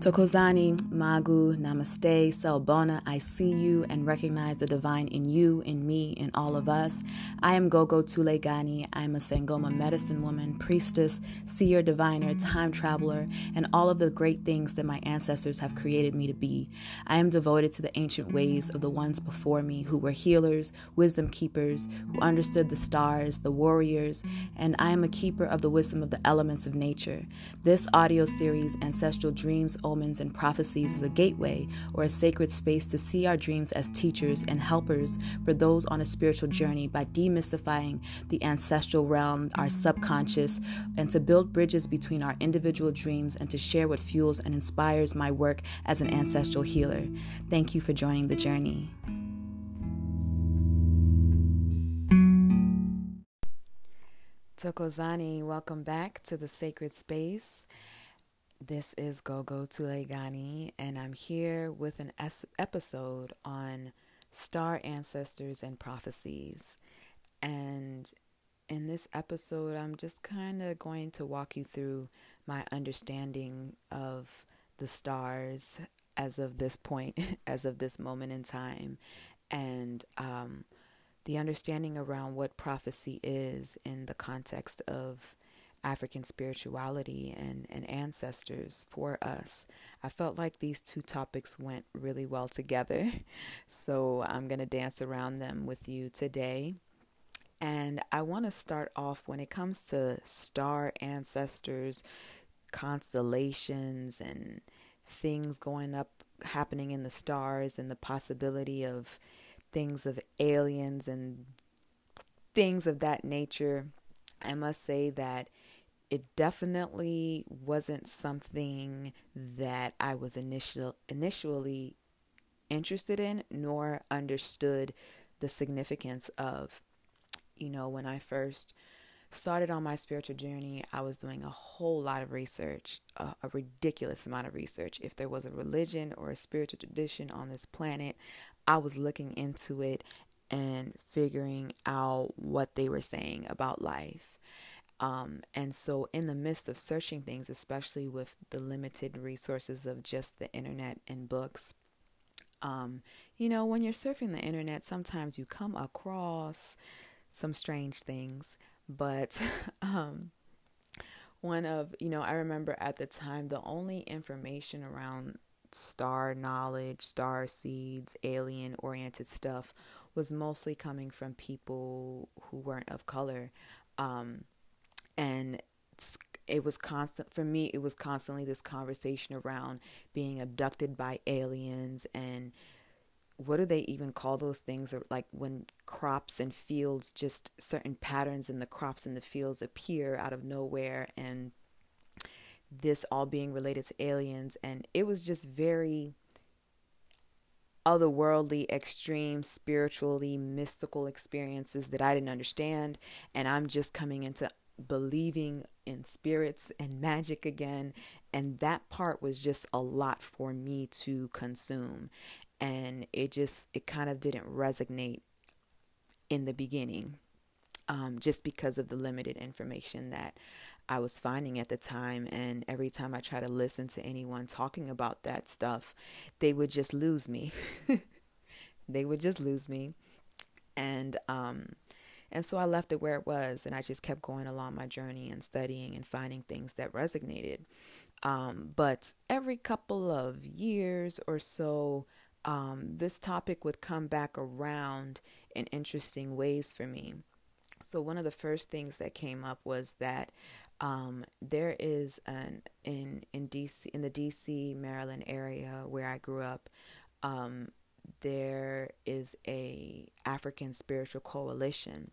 Tokozani, Magu, Namaste, Selbona, I see you and recognize the divine in you, in me, in all of us. I am Gogo Tulegani. I am a Sangoma medicine woman, priestess, seer, diviner, time traveler, and all of the great things that my ancestors have created me to be. I am devoted to the ancient ways of the ones before me who were healers, wisdom keepers, who understood the stars, the warriors, and I am a keeper of the wisdom of the elements of nature. This audio series, Ancestral Dreams, omens, and prophecies is a gateway or a sacred space to see our dreams as teachers and helpers for those on a spiritual journey by demystifying the ancestral realm, our subconscious, and to build bridges between our individual dreams and to share what fuels and inspires my work as an ancestral healer. Thank you for joining the journey. Tokozani, welcome back to the sacred space. This is Gogo Tulegani, and I'm here with an es- episode on star ancestors and prophecies. And in this episode, I'm just kind of going to walk you through my understanding of the stars as of this point, as of this moment in time, and um, the understanding around what prophecy is in the context of African spirituality and, and ancestors for us. I felt like these two topics went really well together. So I'm going to dance around them with you today. And I want to start off when it comes to star ancestors, constellations, and things going up, happening in the stars, and the possibility of things of aliens and things of that nature. I must say that it definitely wasn't something that I was initial initially interested in nor understood the significance of. You know, when I first started on my spiritual journey, I was doing a whole lot of research, a, a, ridiculous amount of research. If there was a religion or a spiritual tradition on this planet, I was looking into it and figuring out what they were saying about life. Um, and so, in the midst of searching things, especially with the limited resources of just the internet and books, um, you know, when you're surfing the internet, sometimes you come across some strange things. But um, one of, you know, I remember at the time the only information around star knowledge, star seeds, alien oriented stuff was mostly coming from people who weren't of color. Um, and it was constant for me it was constantly this conversation around being abducted by aliens and what do they even call those things or like when crops and fields just certain patterns in the crops and the fields appear out of nowhere and this all being related to aliens. And it was just very otherworldly extreme spiritually mystical experiences that I didn't understand. And I'm just coming into believing in spirits and magic again. And that part was just a lot for me to consume. And it just, it kind of didn't resonate in the beginning, um, just because of the limited information that I was finding at the time. And every time I try to listen to anyone talking about that stuff, they would just lose me. they would just lose me. And um, and so I left it where it was and I just kept going along my journey and studying and finding things that resonated. Um, but every couple of years or so, um, this topic would come back around in interesting ways for me. So one of the first things that came up was that um, there is an in in DC in the DC Maryland area where I grew up. Um, there is a African spiritual coalition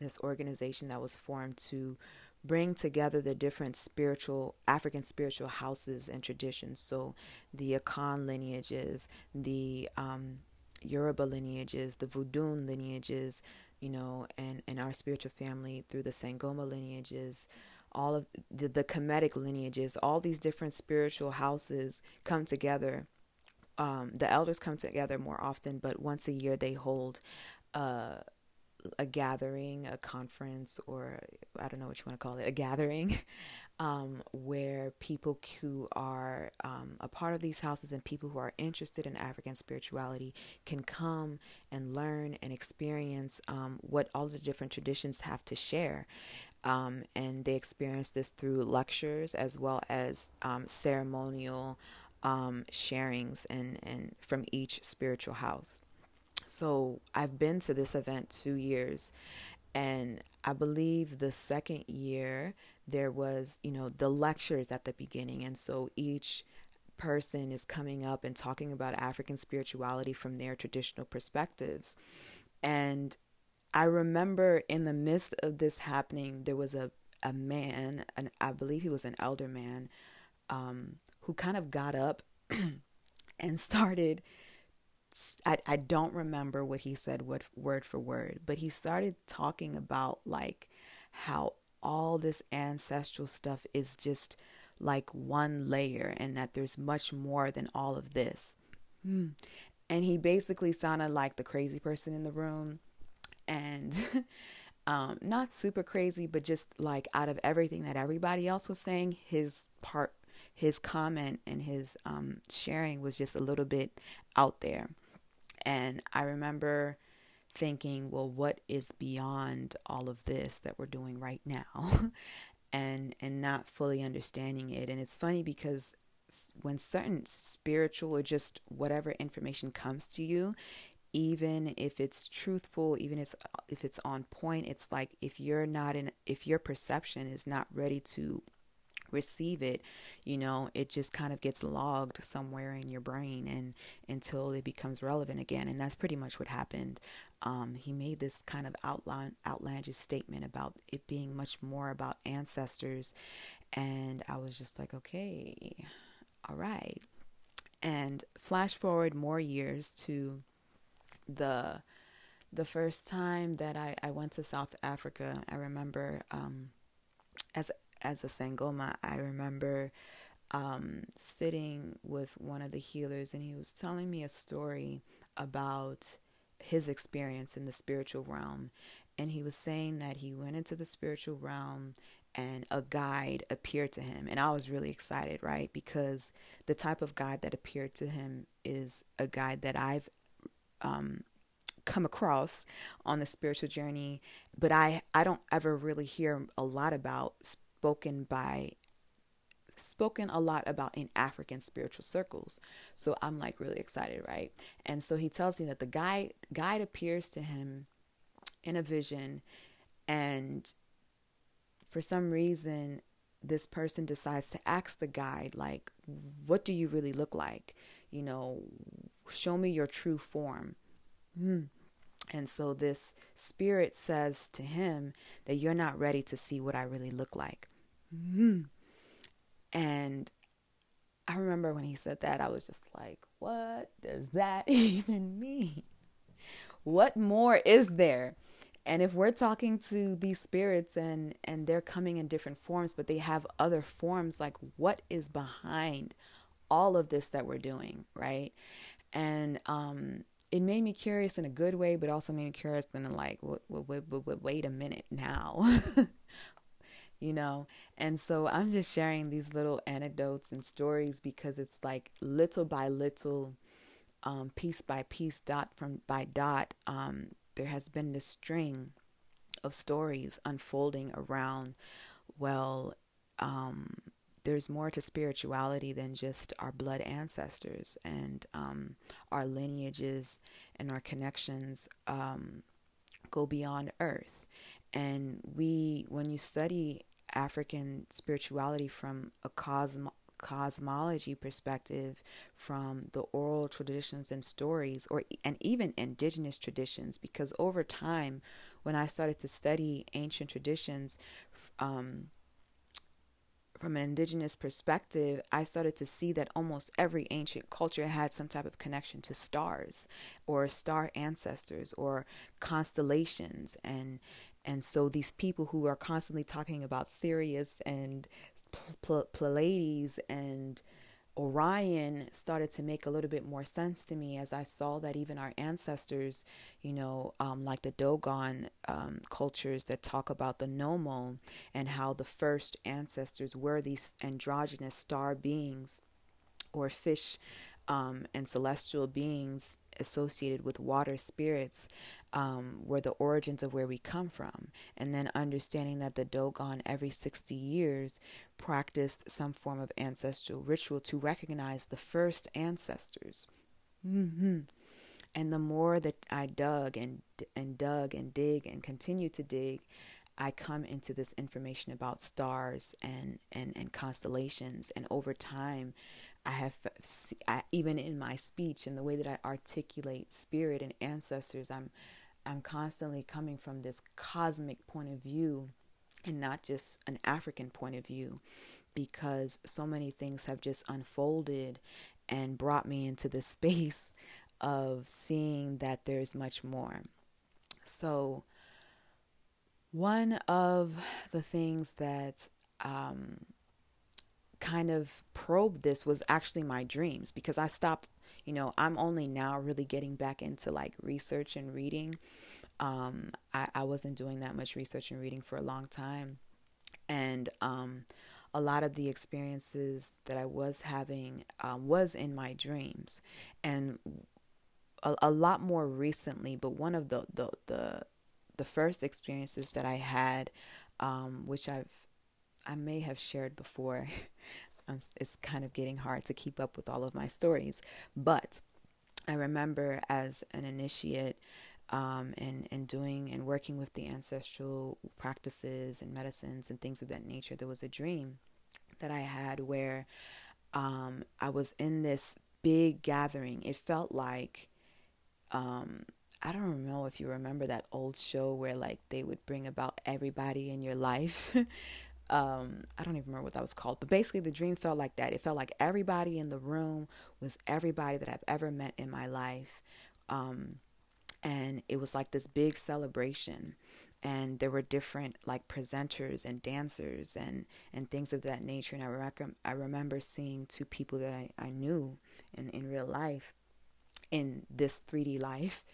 this organization that was formed to bring together the different spiritual African spiritual houses and traditions. So the Akan lineages, the um, Yoruba lineages, the Vodun lineages, you know, and, and our spiritual family through the Sangoma lineages, all of the, the Kemetic lineages, all these different spiritual houses come together. Um, the elders come together more often, but once a year they hold uh, a gathering, a conference, or I don't know what you want to call it, a gathering, um, where people who are um, a part of these houses and people who are interested in African spirituality can come and learn and experience um, what all the different traditions have to share. Um, and they experience this through lectures as well as um, ceremonial um, sharings and, and from each spiritual house. So I've been to this event two years, and I believe the second year there was, you know, the lectures at the beginning. And so each person is coming up and talking about African spirituality from their traditional perspectives. And I remember in the midst of this happening, there was a, a man, and I believe he was an elder man, um, who kind of got up and started. I, I don't remember what he said word, word for word, but he started talking about like how all this ancestral stuff is just like one layer and that there's much more than all of this. Hmm. And he basically sounded like the crazy person in the room and um, not super crazy, but just like out of everything that everybody else was saying, his part, his comment and his um, sharing was just a little bit out there. And I remember thinking, well, what is beyond all of this that we're doing right now? and and not fully understanding it. And it's funny because when certain spiritual or just whatever information comes to you, even if it's truthful, even if if it's on point, it's like if you're not in if your perception is not ready to receive it, you know, it just kind of gets logged somewhere in your brain and until it becomes relevant again. And that's pretty much what happened. Um, he made this kind of outline outlandish statement about it being much more about ancestors. And I was just like, okay, all right. And flash forward more years to the the first time that I, I went to South Africa, I remember um, as as a Sangoma, I remember um, sitting with one of the healers, and he was telling me a story about his experience in the spiritual realm. And he was saying that he went into the spiritual realm and a guide appeared to him. And I was really excited, right? Because the type of guide that appeared to him is a guide that I've um, come across on the spiritual journey, but I, I don't ever really hear a lot about spoken by spoken a lot about in African spiritual circles. So I'm like really excited, right? And so he tells me that the guide guide appears to him in a vision and for some reason this person decides to ask the guide like what do you really look like? You know, show me your true form. Hmm. And so this spirit says to him that you're not ready to see what I really look like. Mm-hmm. And I remember when he said that, I was just like, what does that even mean? What more is there? And if we're talking to these spirits and and they're coming in different forms, but they have other forms, like what is behind all of this that we're doing, right? And um, it made me curious in a good way, but also made me curious in like, wait, wait, wait, wait a minute now. you know? And so I'm just sharing these little anecdotes and stories because it's like little by little, um, piece by piece, dot from by dot, um, there has been this string of stories unfolding around, well, um, there's more to spirituality than just our blood ancestors and um, our lineages and our connections um, go beyond earth. And we, when you study African spirituality from a cosmo- cosmology perspective, from the oral traditions and stories, or and even indigenous traditions, because over time, when I started to study ancient traditions, um, from an indigenous perspective, I started to see that almost every ancient culture had some type of connection to stars or star ancestors or constellations and and so these people who are constantly talking about Sirius and Pleiades and Orion started to make a little bit more sense to me as I saw that even our ancestors, you know, um, like the Dogon um, cultures that talk about the Nommo and how the first ancestors were these androgynous star beings or fish um, and celestial beings associated with water spirits um, were the origins of where we come from. And then understanding that the Dogon every 60 years practiced some form of ancestral ritual to recognize the first ancestors. Mm-hmm. And the more that I dug and and dug and dig and continue to dig, I come into this information about stars and and and constellations. And over time, I have I, even in my speech and the way that I articulate spirit and ancestors, I'm I'm constantly coming from this cosmic point of view and not just an African point of view because so many things have just unfolded and brought me into the space of seeing that there's much more. So, one of the things that um, kind of probed this was actually my dreams because I stopped, you know, I'm only now really getting back into like research and reading. Um, I, I wasn't doing that much research and reading for a long time. And um, a lot of the experiences that I was having um, was in my dreams. And a, a lot more recently, but one of the, the, the, the first experiences that I had, um, which I've I may have shared before. it's kind of getting hard to keep up with all of my stories. But I remember as an initiate um, and, and doing and working with the ancestral practices and medicines and things of that nature, there was a dream that I had where um, I was in this big gathering. It felt like um, I don't know if you remember that old show where like they would bring about everybody in your life um, I don't even remember what that was called, but basically the dream felt like that. It felt like everybody in the room was everybody that I've ever met in my life. Um, and it was like this big celebration. And there were different like presenters and dancers and, and things of that nature. And I, rec- I remember seeing two people that I, I knew in, in real life in this 3D life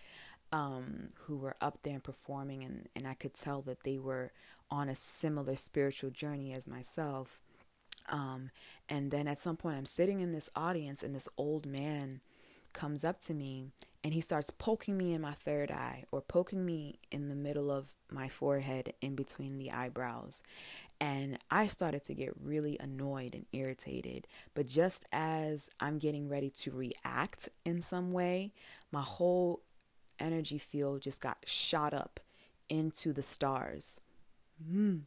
um, who were up there and performing. And, and I could tell that they were on a similar spiritual journey as myself. Um, and then at some point, I'm sitting in this audience, and this old man comes up to me and he starts poking me in my third eye or poking me in the middle of my forehead in between the eyebrows. And I started to get really annoyed and irritated. But just as I'm getting ready to react in some way, my whole energy field just got shot up into the stars mm,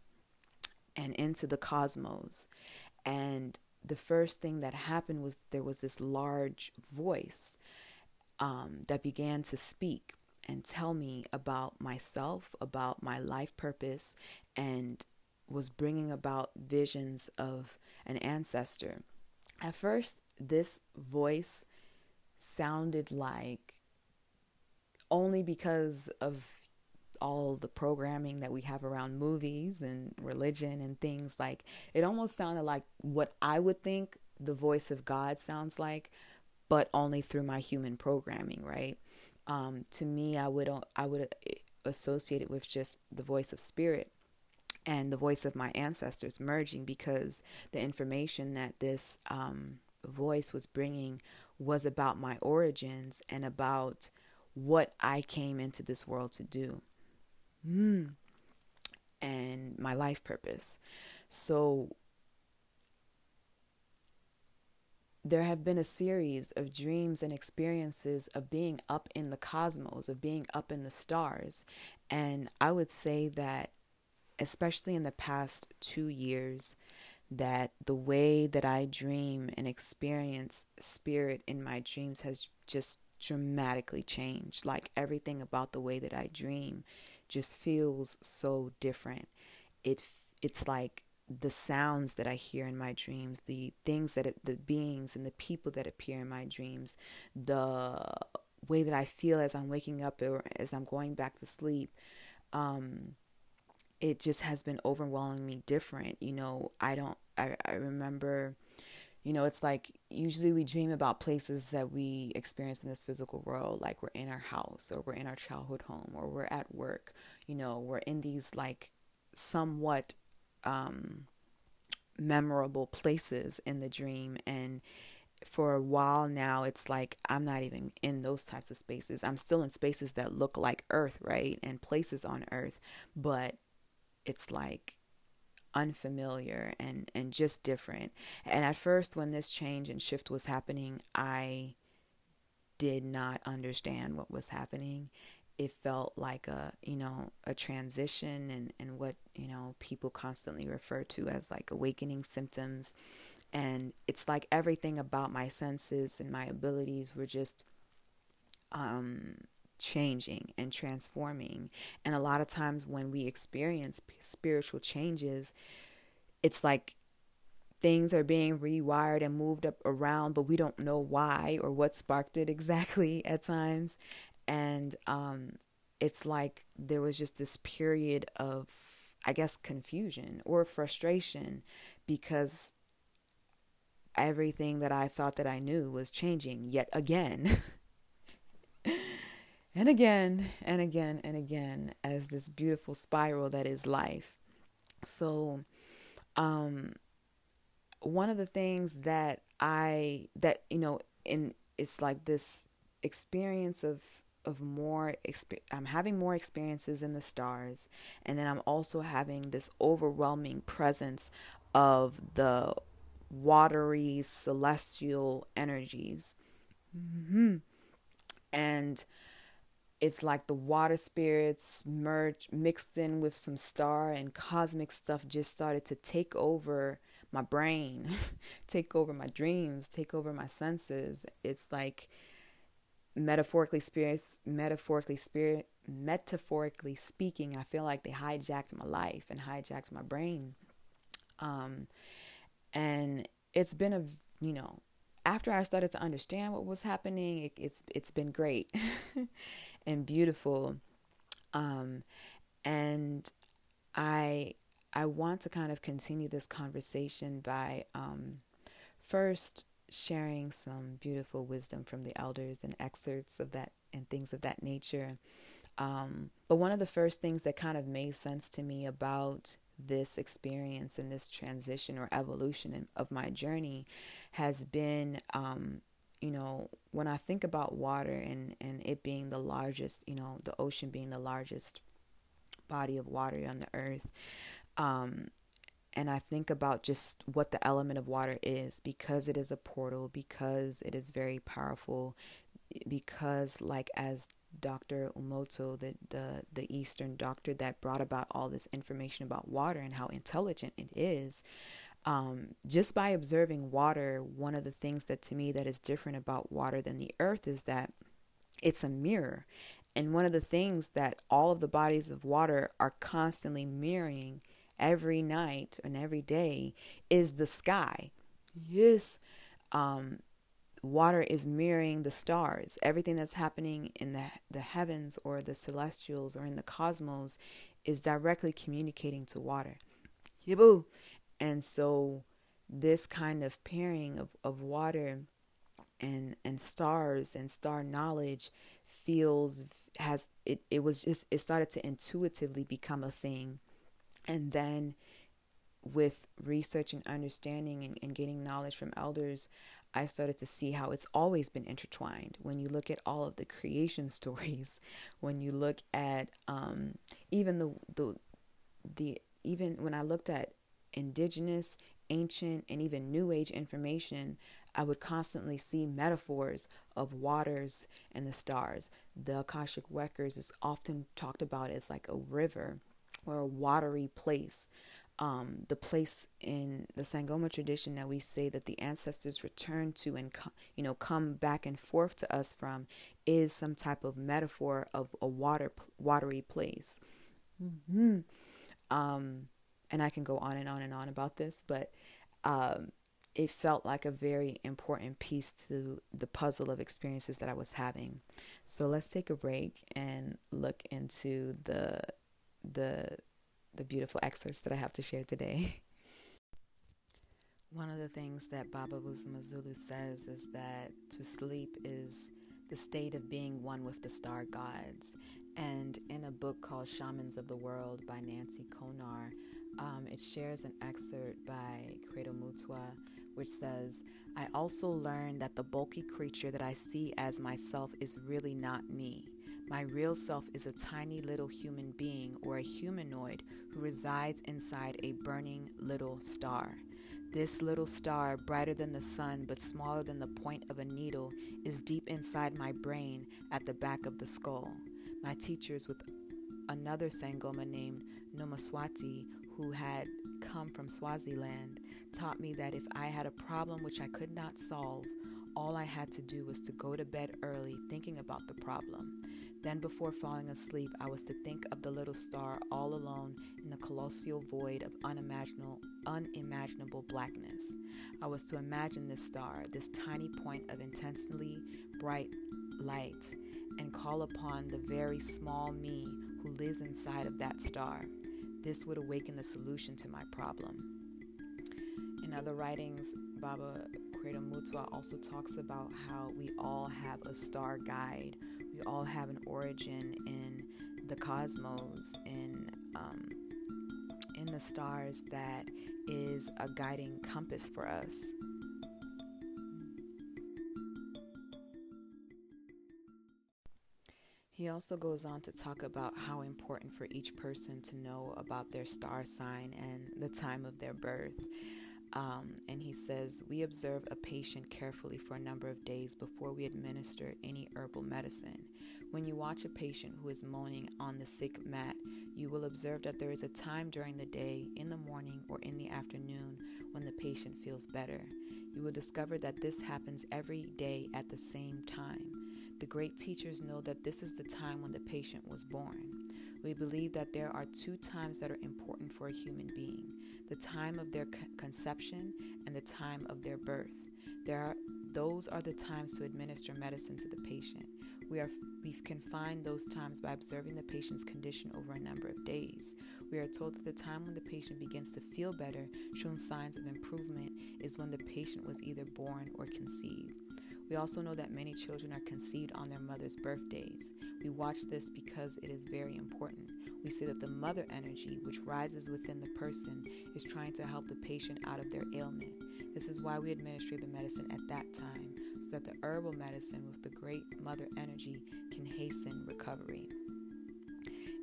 and into the cosmos. And the first thing that happened was there was this large voice um, that began to speak and tell me about myself, about my life purpose, and was bringing about visions of an ancestor. At first, this voice sounded like only because of all the programming that we have around movies and religion and things like it almost sounded like what I would think the voice of God sounds like, but only through my human programming, right? Um, to me, I would I would associate it with just the voice of spirit and the voice of my ancestors merging because the information that this um, voice was bringing was about my origins and about what I came into this world to do mm, and my life purpose. So there have been a series of dreams and experiences of being up in the cosmos, of being up in the stars. And I would say that, especially in the past two years, that the way that I dream and experience spirit in my dreams has just dramatically changed. Like everything about the way that I dream just feels so different. It it's like the sounds that I hear in my dreams, the things that it, the beings and the people that appear in my dreams, the way that I feel as I'm waking up or as I'm going back to sleep. Um, it just has been overwhelmingly different. You know, I don't. I I remember you know, it's like usually we dream about places that we experience in this physical world, like we're in our house or we're in our childhood home or we're at work, you know, we're in these like somewhat um, memorable places in the dream. And for a while now, it's like I'm not even in those types of spaces. I'm still in spaces that look like Earth, right? And places on Earth, but it's like unfamiliar and and just different. And at first when this change and shift was happening, I did not understand what was happening. It felt like a, you know, a transition and and what, you know, people constantly refer to as like awakening symptoms. And it's like everything about my senses and my abilities were just um changing and transforming. And a lot of times when we experience spiritual changes, it's like things are being rewired and moved up around, but we don't know why or what sparked it exactly at times. And um, it's like there was just this period of, I guess, confusion or frustration because everything that I thought that I knew was changing yet again. and again and again and again as this beautiful spiral that is life. So, um, one of the things that I that you know in it's like this experience of of more exp- I'm having more experiences in the stars and then I'm also having this overwhelming presence of the watery celestial energies mm-hmm. and it's like the water spirits merged mixed in with some star and cosmic stuff just started to take over my brain take over my dreams take over my senses. It's like metaphorically spirit metaphorically spirit metaphorically speaking i feel like they hijacked my life and hijacked my brain. Um and it's been a you know after i started to understand what was happening it, it's it's been great and beautiful. Um, and I I want to kind of continue this conversation by um, first sharing some beautiful wisdom from the elders and excerpts of that and things of that nature. Um, but one of the first things that kind of made sense to me about this experience and this transition or evolution of my journey has been um, you know, when I think about water and, and it being the largest, you know, the ocean being the largest body of water on the earth, um, and I think about just what the element of water is because it is a portal, because it is very powerful, because, like, as Dr. Emoto, the, the, the Eastern doctor that brought about all this information about water and how intelligent it is, um, just by observing water, one of the things that to me that is different about water than the earth is that it's a mirror. And one of the things that all of the bodies of water are constantly mirroring every night and every day is the sky. Yes. Um, water is mirroring the stars. Everything that's happening in the, the heavens or the celestials or in the cosmos is directly communicating to water. And so this kind of pairing of, of water and and stars and star knowledge feels has it, it was just it started to intuitively become a thing and then with research and understanding and, and getting knowledge from elders i started to see how it's always been intertwined when you look at all of the creation stories when you look at um, even the the the even when i looked at indigenous, ancient, and even new age information, I would constantly see metaphors of waters and the stars. The Akashic Records is often talked about as like a river or a watery place. Um, the place in the Sangoma tradition that we say that the ancestors return to and you know come back and forth to us from is some type of metaphor of a water watery place. Mm-hmm. Um, and I can go on and on and on about this, but um, it felt like a very important piece to the puzzle of experiences that I was having. So let's take a break and look into the the the beautiful excerpts that I have to share today. One of the things that Baba Vusamazulu says is that to sleep is the state of being one with the star gods. And in a book called Shamans of the World by Nancy Connor, um, it shares an excerpt by Credo Mutwa, which says, I also learned that the bulky creature that I see as myself is really not me. My real self is a tiny little human being or a humanoid who resides inside a burning little star. This little star, brighter than the sun but smaller than the point of a needle, is deep inside my brain at the back of the skull. My teachers, with another Sangoma named Nomaswati, who had come from Swaziland, taught me that if I had a problem which I could not solve, all I had to do was to go to bed early thinking about the problem. Then, before falling asleep, I was to think of the little star all alone in the colossal void of unimaginable, unimaginable blackness. I was to imagine this star, this tiny point of intensely bright light, and call upon the very small me who lives inside of that star. This would awaken the solution to my problem. In other writings, Baba Credo Mutwa also talks about how we all have a star guide. All have an origin in the cosmos, in um, in the stars that is a guiding compass for us. He also goes on to talk about how important for each person to know about their star sign and the time of their birth. Um, and he says, We observe a patient carefully for a number of days before we administer any herbal medicine. When you watch a patient who is moaning on the sick mat, you will observe that there is a time during the day, in the morning, or in the afternoon when the patient feels better. You will discover that this happens every day at the same time. The great teachers know that this is the time when the patient was born. We believe that there are two times that are important for a human being the time of their conception and the time of their birth. There are, those are the times to administer medicine to the patient. We, are, we can find those times by observing the patient's condition over a number of days. We are told that the time when the patient begins to feel better, showing signs of improvement, is when the patient was either born or conceived. We also know that many children are conceived on their mother's birthdays. We watch this because it is very important. We say that the mother energy, which rises within the person, is trying to help the patient out of their ailment. This is why we administer the medicine at that time, so that the herbal medicine with the great mother energy can hasten recovery.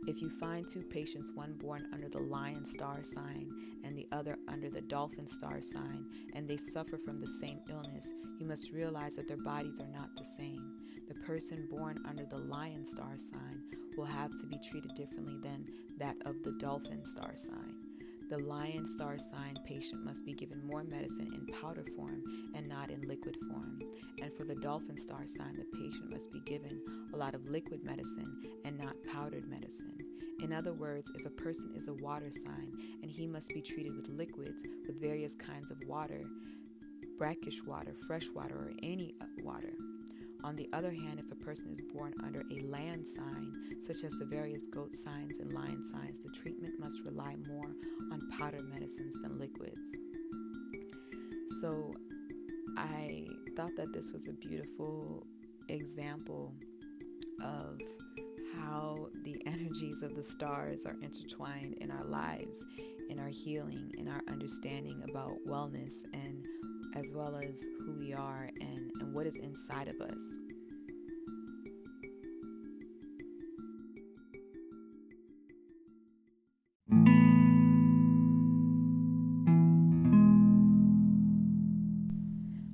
If you find two patients, one born under the lion star sign and the other under the dolphin star sign, and they suffer from the same illness, you must realize that their bodies are not the same. The person born under the lion star sign will have to be treated differently than that of the dolphin star sign. The lion star sign patient must be given more medicine in powder form and not in liquid form. And for the dolphin star sign, the patient must be given a lot of liquid medicine and not powdered medicine. In other words, if a person is a water sign and he must be treated with liquids with various kinds of water, brackish water, fresh water, or any uh, water. On the other hand, if a person is born under a land sign, such as the various goat signs and lion signs, the treatment must rely more on powder medicines than liquids. So I thought that this was a beautiful example of how the energies of the stars are intertwined in our lives, in our healing, in our understanding about wellness and as well as who we are and, what is inside of us.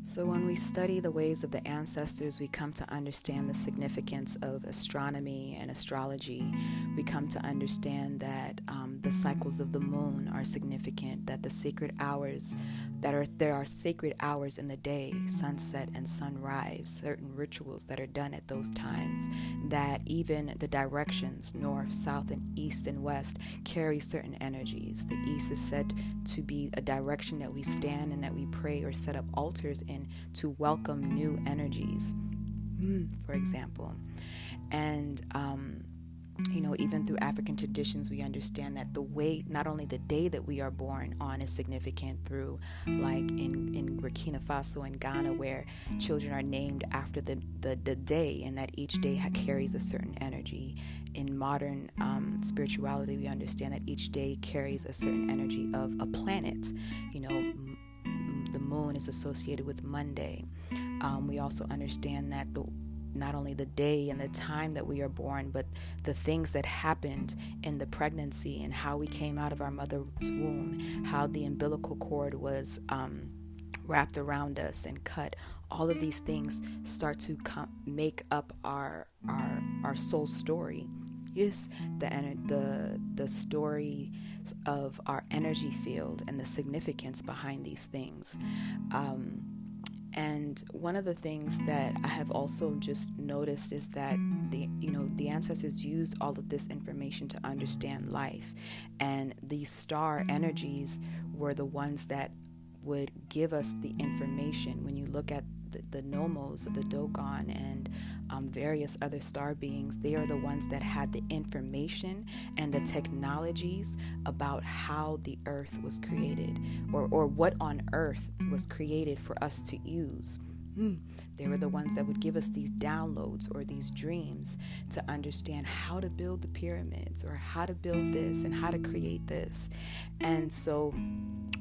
So, when we study the ways of the ancestors, we come to understand the significance of astronomy and astrology. We come to understand that um, the cycles of the moon are significant, that the sacred hours that are there are sacred hours in the day, sunset and sunrise, certain rituals that are done at those times, that even the directions, north, south, and east and west, carry certain energies. The east is said to be a direction that we stand and that we pray or set up altars in to welcome new energies, for example. And um, you know, even through African traditions, we understand that the way, not only the day that we are born on is significant through, like in, in Burkina Faso and Ghana, where children are named after the, the, the day and that each day carries a certain energy. In modern um, spirituality, we understand that each day carries a certain energy of a planet. You know, m- the moon is associated with Monday. Um, we also understand that the not only the day and the time that we are born, but the things that happened in the pregnancy and how we came out of our mother's womb, how the umbilical cord was um, wrapped around us and cut. All of these things start to come, make up our our our soul story. Yes, the the the story of our energy field and the significance behind these things. Um, and one of the things that I have also just noticed is that the you know the ancestors used all of this information to understand life, and these star energies were the ones that would give us the information. When you look at the, the Nommos the Dogon and um, various other star beings, they are the ones that had the information and the technologies about how the earth was created or, or what on earth was created for us to use. Hmm. They were the ones that would give us these downloads or these dreams to understand how to build the pyramids or how to build this and how to create this. And so,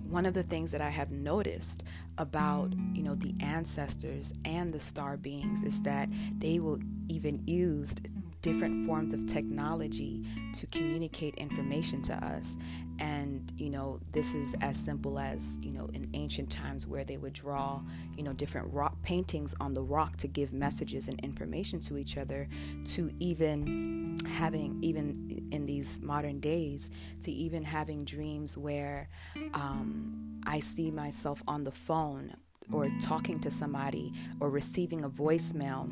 one of the things that I have noticed about you know the ancestors and the star beings is that they will even use different forms of technology to communicate information to us. And you know this is as simple as you know in ancient times where they would draw you know different rock paintings on the rock to give messages and information to each other to even having even in these modern days to even having dreams where um, i see myself on the phone or talking to somebody or receiving a voicemail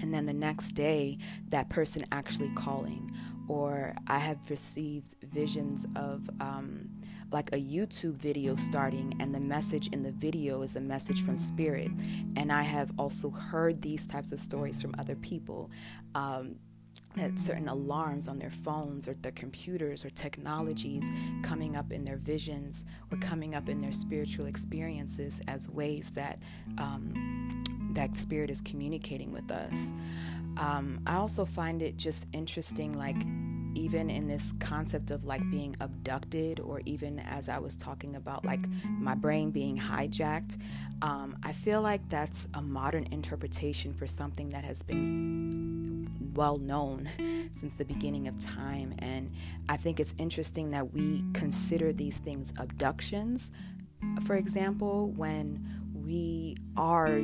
and then the next day that person actually calling or i have received visions of um, like a youtube video starting and the message in the video is a message from spirit. And i have also heard these types of stories from other people um, that certain alarms on their phones or their computers or technologies coming up in their visions or coming up in their spiritual experiences as ways that um, that spirit is communicating with us. Um, I also find it just interesting, like even in this concept of like being abducted, or even as I was talking about, like my brain being hijacked. Um, I feel like that's a modern interpretation for something that has been well known since the beginning of time. And I think it's interesting that we consider these things abductions. For example, when we are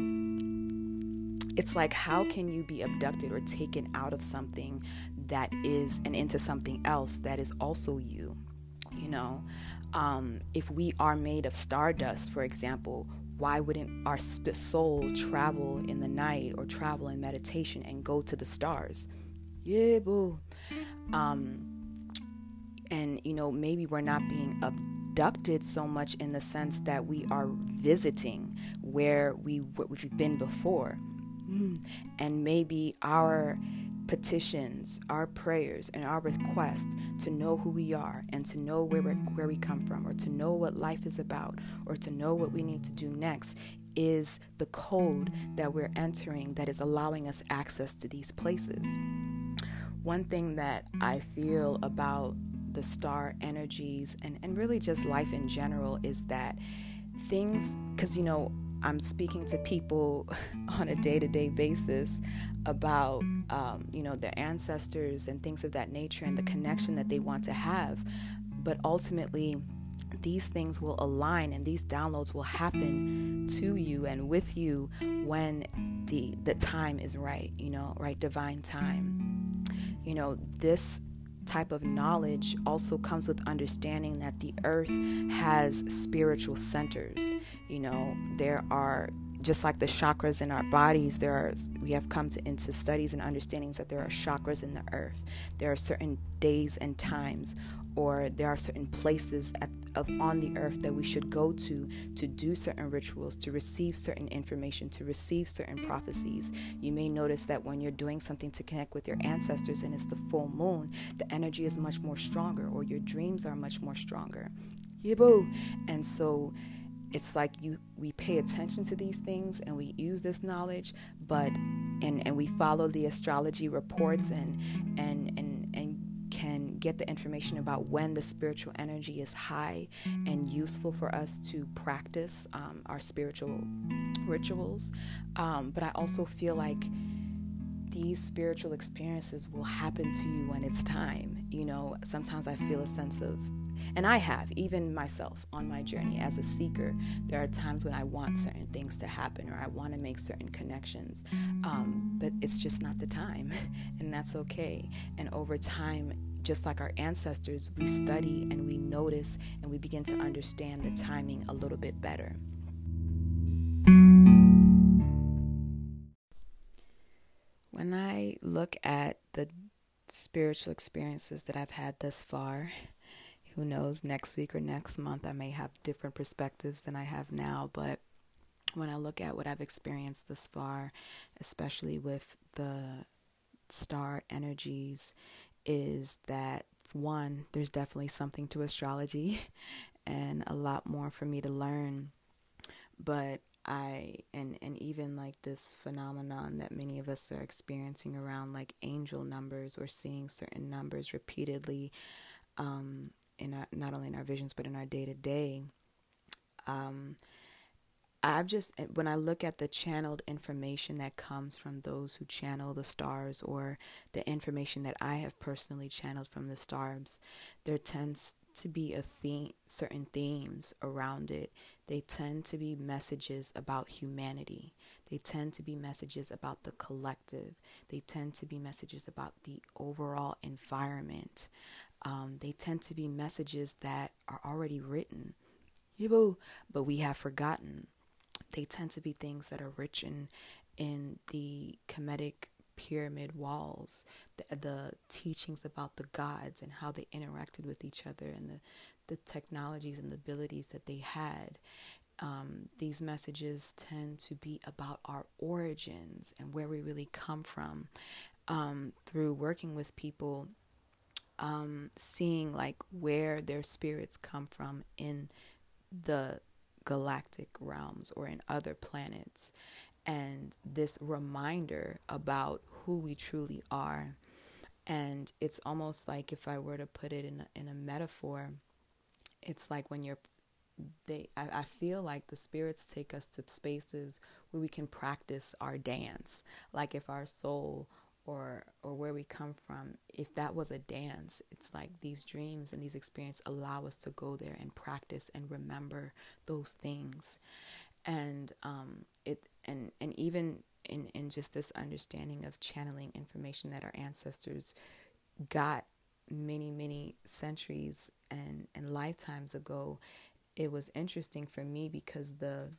it's like how can you be abducted or taken out of something that is and into something else that is also you you know? Um, if we are made of stardust for example why wouldn't our soul travel in the night or travel in meditation and go to the stars? Yeah boo. Um, and you know maybe we're not being abducted so much in the sense that we are visiting where we we've been before Mm. and maybe our petitions, our prayers, and our request to know who we are and to know where, where we come from or to know what life is about or to know what we need to do next is the code that we're entering that is allowing us access to these places. One thing that I feel about the star energies and, and really just life in general is that things, because you know, I'm speaking to people on a day to day basis about, um, you know, their ancestors and things of that nature and the connection that they want to have. But ultimately, these things will align and these downloads will happen to you and with you when the the time is right you know right divine time you know this type of knowledge also comes with understanding that the earth has spiritual centers. You know, there are just like the chakras in our bodies, there are we have come to, into studies and understandings that there are chakras in the earth. There are certain days and times or there are certain places at, of on the earth that we should go to to do certain rituals, to receive certain information, to receive certain prophecies. You may notice that when you're doing something to connect with your ancestors and it's the full moon, the energy is much more stronger, or your dreams are much more stronger. Yebo. And so it's like you we pay attention to these things and we use this knowledge but and and we follow the astrology reports and and get the information about when the spiritual energy is high and useful for us to practice um, our spiritual rituals. Um, but i also feel like these spiritual experiences will happen to you when it's time. You know sometimes i feel a sense of and I have, even myself on my journey as a seeker, there are times when I want certain things to happen or I want to make certain connections, um, but it's just not the time, and that's okay. And over time, just like our ancestors, we study and we notice and we begin to understand the timing a little bit better. When I look at the spiritual experiences that I've had thus far, who knows, next week or next month, I may have different perspectives than I have now. But when I look at what I've experienced thus far, especially with the star energies, is that one, there's definitely something to astrology and a lot more for me to learn. But I and and even like this phenomenon that many of us are experiencing around like angel numbers or seeing certain numbers repeatedly um, in our, not only in our visions but in our day to day. I've just when I look at the channeled information that comes from those who channel the stars or the information that I have personally channeled from the stars, there tends to be a theme certain themes around it. They tend to be messages about humanity. They tend to be messages about the collective. They tend to be messages about the overall environment um, they tend to be messages that are already written, but we have forgotten. They tend to be things that are rich in, in the Kemetic pyramid walls, the, the teachings about the gods and how they interacted with each other and the, the technologies and the abilities that they had. Um, these messages tend to be about our origins and where we really come from. Um, through working with people um, seeing like where their spirits come from in the galactic realms or in other planets. And this reminder about who we truly are. And it's almost like if I were to put it in a, in a metaphor, it's like when you're they I, I, feel like the spirits take us to spaces where we can practice our dance like if our soul or or where we come from if that was a dance it's like these dreams and these experiences allow us to go there and practice and remember those things. And um it and and even in in just this understanding of channeling information that our ancestors got many many centuries and and lifetimes ago it was interesting for me because the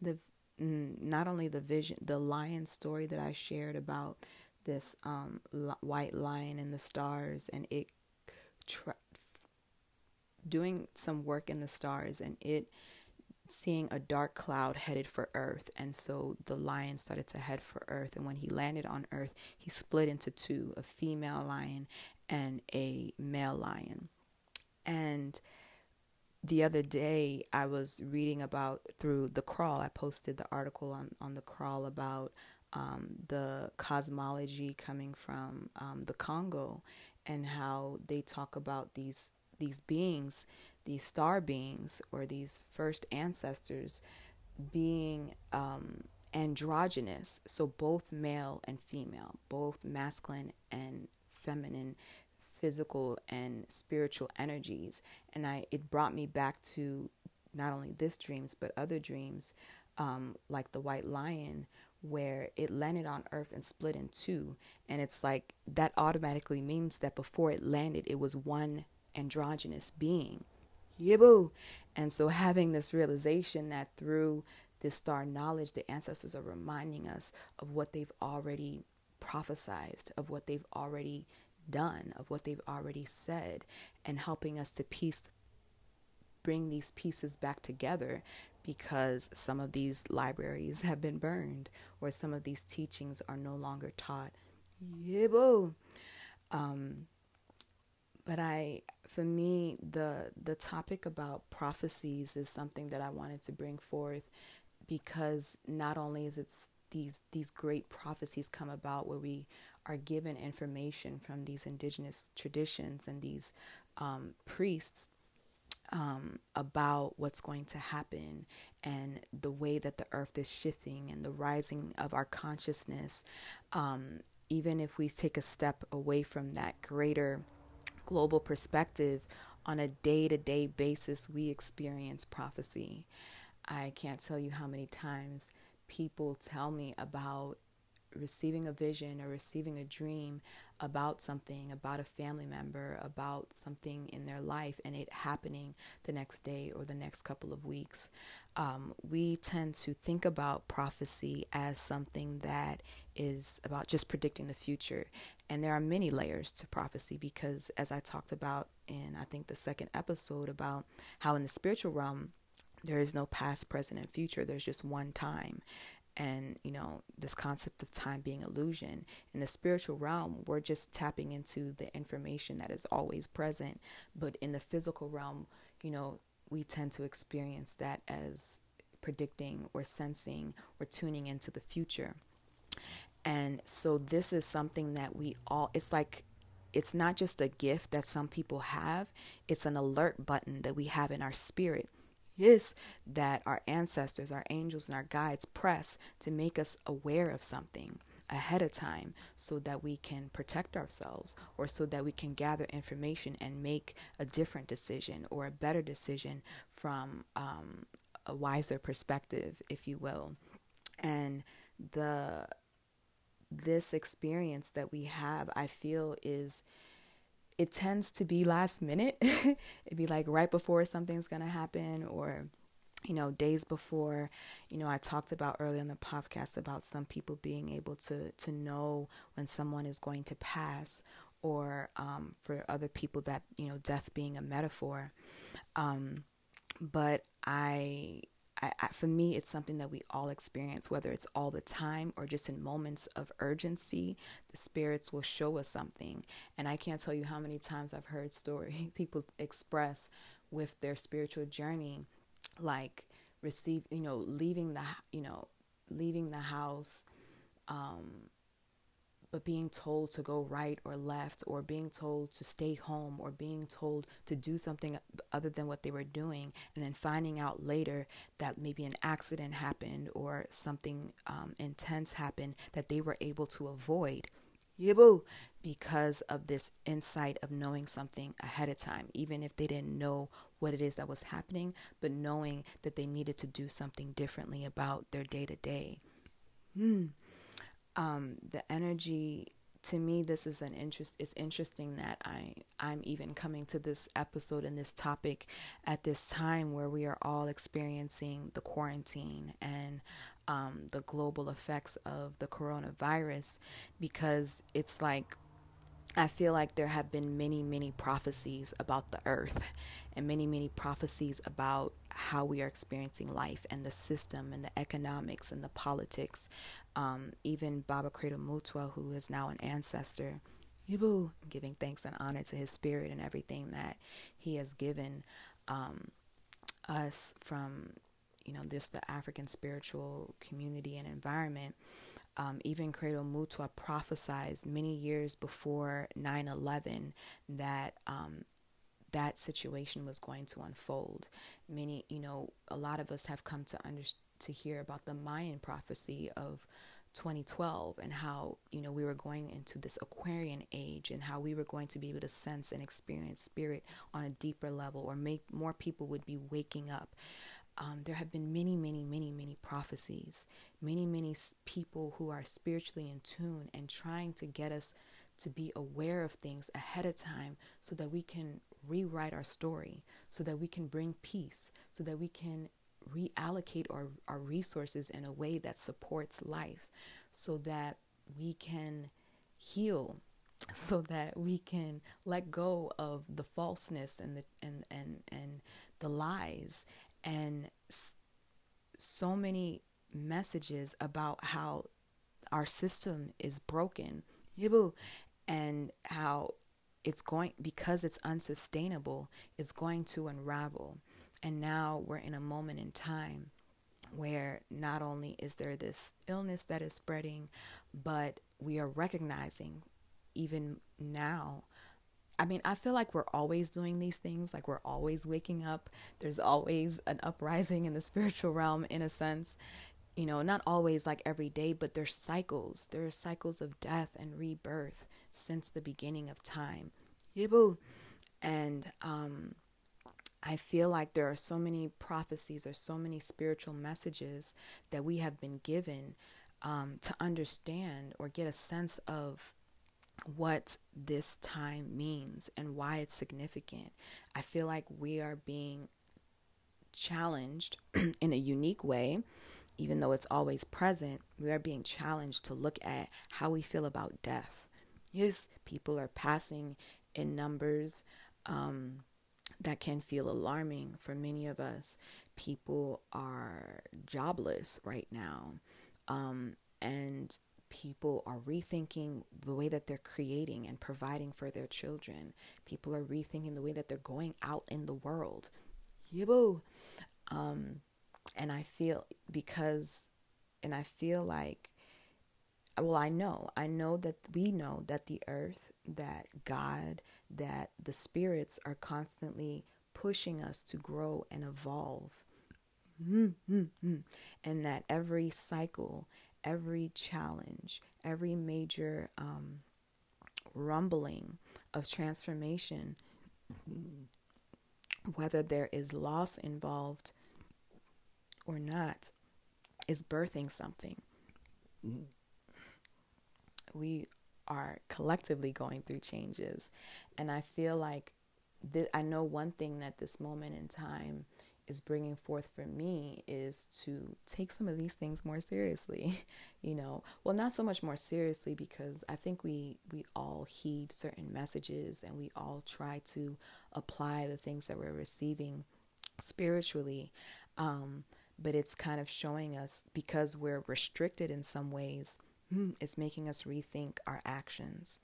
the not only the vision the lion story that I shared about this um, white lion in the stars and it tra- doing some work in the stars and it seeing a dark cloud headed for earth. And so the lion started to head for earth. And when he landed on earth he split into two a female lion and a male lion. And the other day I was reading about through the crawl I posted the article on on the crawl about um, the cosmology coming from um, the Congo and how they talk about these these beings, these star beings or these first ancestors being um, androgynous, so both male and female, both masculine and feminine physical and spiritual energies. And i it brought me back to not only this dreams but other dreams um, like the white lion where it landed on Earth and split in two. And it's like that automatically means that before it landed, it was one androgynous being. Yebo. And so having this realization that through this star knowledge, the ancestors are reminding us of what they've already prophesized, of what they've already done, of what they've already said, and helping us to piece bring these pieces back together because some of these libraries have been burned or some of these teachings are no longer taught. Yeah, um, but I, for me, the the topic about prophecies is something that I wanted to bring forth because not only is it these these great prophecies come about where we are given information from these indigenous traditions and these um, priests um, about what's going to happen and the way that the earth is shifting and the rising of our consciousness. Um, even if we take a step away from that greater global perspective, on a day to day basis, we experience prophecy. I can't tell you how many times people tell me about receiving a vision or receiving a dream about something, about a family member, about something in their life, and it happening the next day or the next couple of weeks. Um, we tend to think about prophecy as something that is about just predicting the future. And there are many layers to prophecy because, as I talked about in, I think, the second episode about how in the spiritual realm, there is no past, present, and future. There's just one time and you know this concept of time being illusion in the spiritual realm we're just tapping into the information that is always present but in the physical realm you know we tend to experience that as predicting or sensing or tuning into the future. And so this is something that we all it's like it's not just a gift that some people have it's an alert button that we have in our spirit is that our ancestors, our angels, and our guides press to make us aware of something ahead of time so that we can protect ourselves or so that we can gather information and make a different decision or a better decision from um, a wiser perspective, if you will. And the this experience that we have, I feel, is it tends to be last minute. It'd be like right before something's going to happen or you know days before you know i talked about earlier in the podcast about some people being able to to know when someone is going to pass or um, for other people that you know death being a metaphor um, but i I, I, for me, it's something that we all experience, whether it's all the time or just in moments of urgency. The spirits will show us something, and I can't tell you how many times I've heard story people express with their spiritual journey, like receive, you know, leaving the, you know, leaving the house, um, but being told to go right or left, or being told to stay home, or being told to do something other than what they were doing, and then finding out later that maybe an accident happened or something um, intense happened that they were able to avoid. Yebo, because of this insight of knowing something ahead of time, even if they didn't know what it is that was happening, but knowing that they needed to do something differently about their day to day. Hmm um, the energy to me this is an interest it's interesting that i i'm even coming to this episode and this topic at this time where we are all experiencing the quarantine and um, the global effects of the coronavirus because it's like I feel like there have been many, many prophecies about the earth and many, many prophecies about how we are experiencing life and the system and the economics and the politics. Um, even Baba Credo Mutwa, who is now an ancestor, Yebo, giving thanks and honor to his spirit and everything that he has given um, us from, you know, this the African spiritual community and environment um, even Credo Mutwa prophesied many years before 9 11 that um, that situation was going to unfold. Many, you know, a lot of us have come to under, to hear about the Mayan prophecy of 2012 and how, you know, we were going into this Aquarian age and how we were going to be able to sense and experience spirit on a deeper level or make more people would be waking up. Um, there have been many, many, many, many prophecies, many, many people who are spiritually in tune and trying to get us to be aware of things ahead of time so that we can rewrite our story, so that we can bring peace, so that we can reallocate our, our resources in a way that supports life, so that we can heal so that we can let go of the falseness and the and and and the lies. And so many messages about how our system is broken and how it's going because it's unsustainable it's going to unravel and now we're in a moment in time where not only is there this illness that is spreading but we are recognizing even now I mean, I feel like we're always doing these things, like we're always waking up. There's always an uprising in the spiritual realm, in a sense. You know, not always like every day, but there's cycles. There are cycles of death and rebirth since the beginning of time. Yebo. And um, I feel like there are so many prophecies or so many spiritual messages that we have been given um, to understand or get a sense of what this time means and why it's significant. I feel like we are being challenged in a unique way, even though it's always present. We are being challenged to look at how we feel about death. Yes, people are passing in numbers um, that can feel alarming for many of us. People are jobless right now. Um, and people are rethinking the way that they're creating and providing for their children. People are rethinking the way that they're going out in the world. Yebo. Um, and I feel because, and I feel like, well, I know, I know that we know that the earth, that God, that the spirits are constantly pushing us to grow and evolve. Mm-hmm. And that every cycle every challenge, every major um, rumbling of transformation, whether there is loss involved or not, is birthing something. We are collectively going through changes. And I feel like th- I know one thing that this moment in time is bringing forth for me is to take some of these things more seriously you know well not so much more seriously because i think we we all heed certain messages and we all try to apply the things that we're receiving spiritually um, but it's kind of showing us because we're restricted in some ways Hmm, it's making us rethink our actions.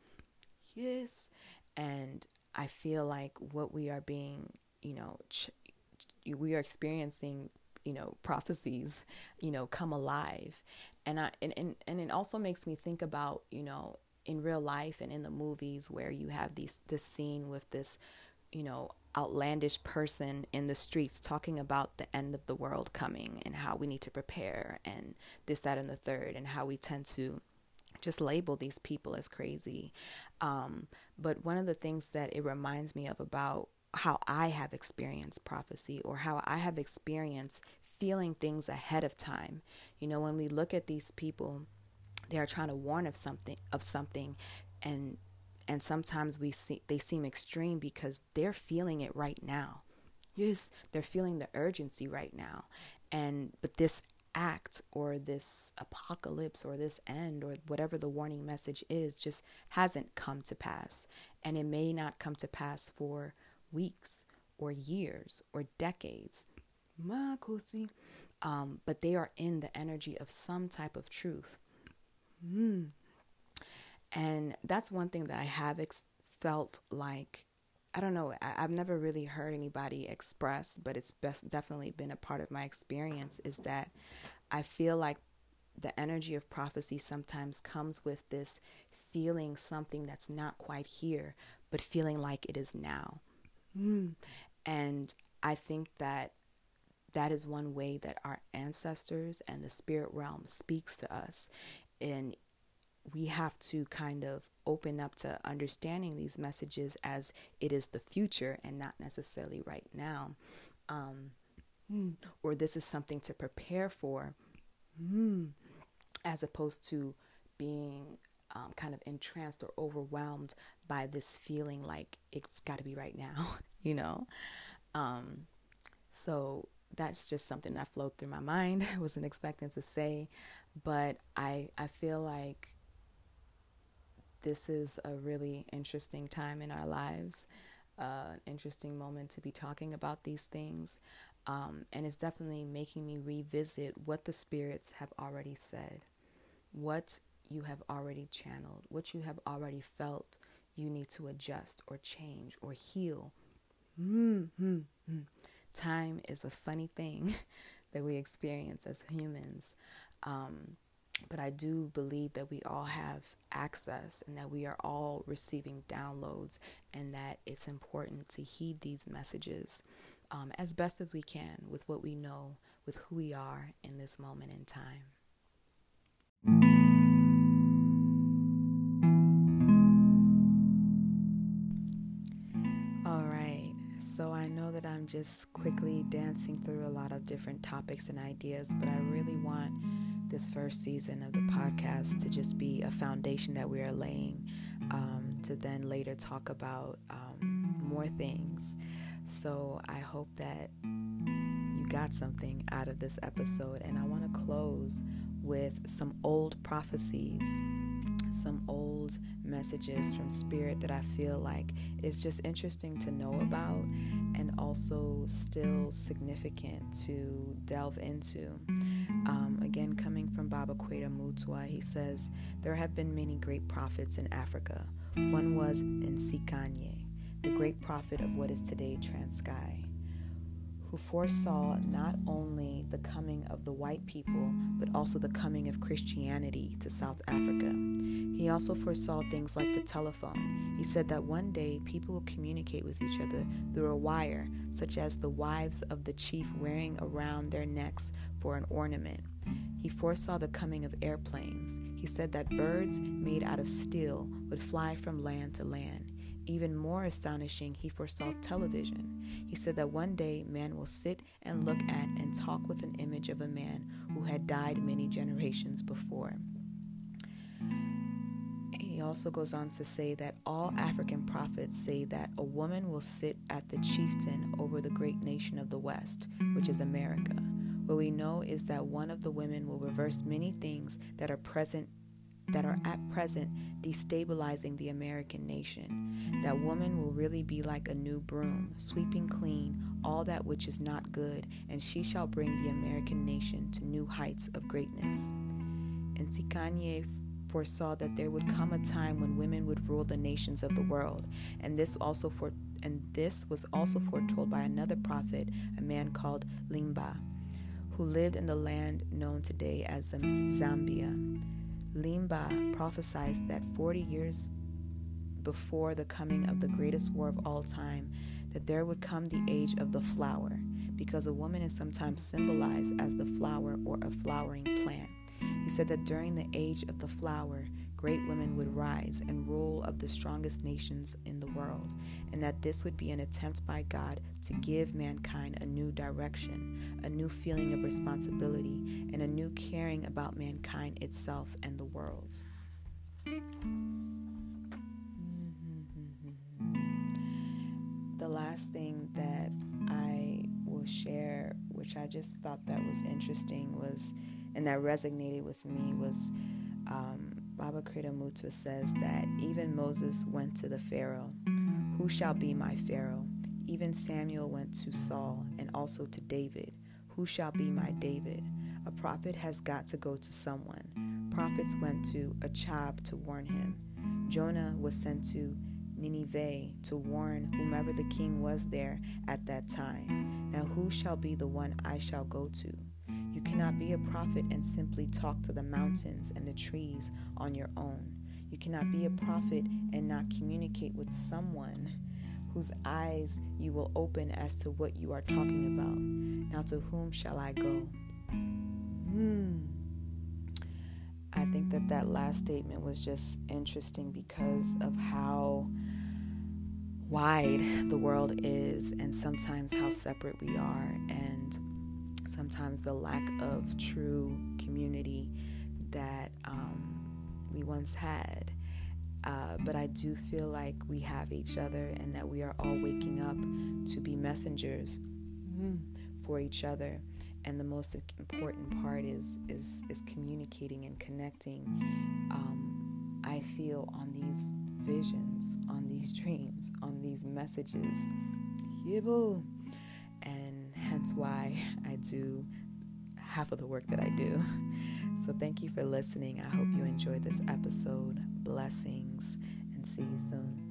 Yes. And i feel like what we are being you know ch- we are experiencing you know prophecies you know come alive. And i and, and and it also makes me think about you know in real life and in the movies where you have these this scene with this you know outlandish person in the streets talking about the end of the world coming and how we need to prepare and this that and the third and how we tend to just label these people as crazy um, but one of the things that it reminds me of about how I have experienced prophecy or how I have experienced feeling things ahead of time. You know, when we look at these people, they are trying to warn of something of something and and sometimes we see they seem extreme because they're feeling it right now. Yes, they're feeling the urgency right now. And but this act or this apocalypse or this end or whatever the warning message is just hasn't come to pass. And it may not come to pass for weeks or years or decades. Um, but they are in the energy of some type of truth. Mm. And that's one thing that I have ex- felt like, I don't know, I- have never really heard anybody express, but it's best, definitely been a part of my experience is that I feel like the energy of prophecy sometimes comes with this feeling something that's not quite here, but feeling like it is now. Mm. And I think that that is one way that our ancestors and the spirit realm speaks to us. And we have to kind of open up to understanding these messages as it is the future and not necessarily right now. Um, mm. or this is something to prepare for, mm. as opposed to being um, kind of entranced or overwhelmed by this feeling like it's got to be right now, you know? Um, so that's just something that flowed through my mind. I wasn't expecting to say, but I, I feel like this is a really interesting time in our lives. uh, an interesting moment to be talking about these things. Um, and it's definitely making me revisit what the spirits have already said, what you have already channeled, what you have already felt you need to adjust or change or heal. Mm-hmm. Time is a funny thing that we experience as humans. Um, but I do believe that we all have access and that we are all receiving downloads and that it's important to heed these messages um, as best as we can with what we know, with who we are in this moment in time. All right, so I know that I'm just quickly dancing through a lot of different topics and ideas, but I really want this first season of the podcast to just be a foundation that we are laying um, to then later talk about um, more things. So I hope that you got something out of this episode. And I want to close with some old prophecies, some old messages from Spirit that I feel like is just interesting to know about and also still significant to delve into. Um, again, coming from Baba Credo Mutwa, he says, There have been many great prophets in Africa. One was Nsikanye the great prophet of what is today Transkei, who foresaw not only the coming of the white people, but also the coming of Christianity to South Africa. He also foresaw things like the telephone. He said that one day people will communicate with each other through a wire, such as the wives of the chief wearing around their necks for an ornament. He foresaw the coming of airplanes. He said that birds made out of steel would fly from land to land. Even more astonishing, he foresaw television. He said that one day man will sit and look at and talk with an image of a man who had died many generations before. He also goes on to say that all African prophets say that a woman will sit at the chieftain over the great nation of the West, which is America. What we know is that one of the women will reverse many things that are present that are at present destabilizing the American nation. That woman will really be like a new broom, sweeping clean all that which is not good, and she shall bring the American nation to new heights of greatness. And Sikanye foresaw that there would come a time when women would rule the nations of the world, and this also for and this was also foretold by another prophet, a man called Limba, who lived in the land known today as Zambia. Limba prophesied that 40 years before the coming of the greatest war of all time, that there would come the age of the flower, because a woman is sometimes symbolized as the flower or a flowering plant. He said that during the age of the flower, great women would rise and rule of the strongest nations in the world, and that this would be an attempt by God to give mankind a new direction, a new feeling of responsibility, and a new caring about mankind itself and the world. The last thing that I will share, which I just thought that was interesting, was and that resonated with me was um, Baba Mutwa says that even Moses went to the Pharaoh. Who shall be my Pharaoh? Even Samuel went to Saul and also to David. Who shall be my David? A prophet has got to go to someone. Prophets went to Achab to warn him. Jonah was sent to Nineveh to warn whomever the king was there at that time. Now, who shall be the one I shall go to? You cannot be a prophet and simply talk to the mountains and the trees on your own. You cannot be a prophet and not communicate with someone whose eyes you will open as to what you are talking about. Now, to whom shall I go? Hmm. I think that that last statement was just interesting because of how wide the world is and sometimes how separate we are. And sometimes the lack of true community that um, we once had. Uh, but I do feel like we have each other and that we are all waking up to be messengers for each other. And the most important part is is is communicating and connecting. Um, I feel on these visions, on these dreams, on these messages. Yebo. Hence why I do half of the work that I do. So thank you for listening. I hope you enjoyed this episode. Blessings and see you soon.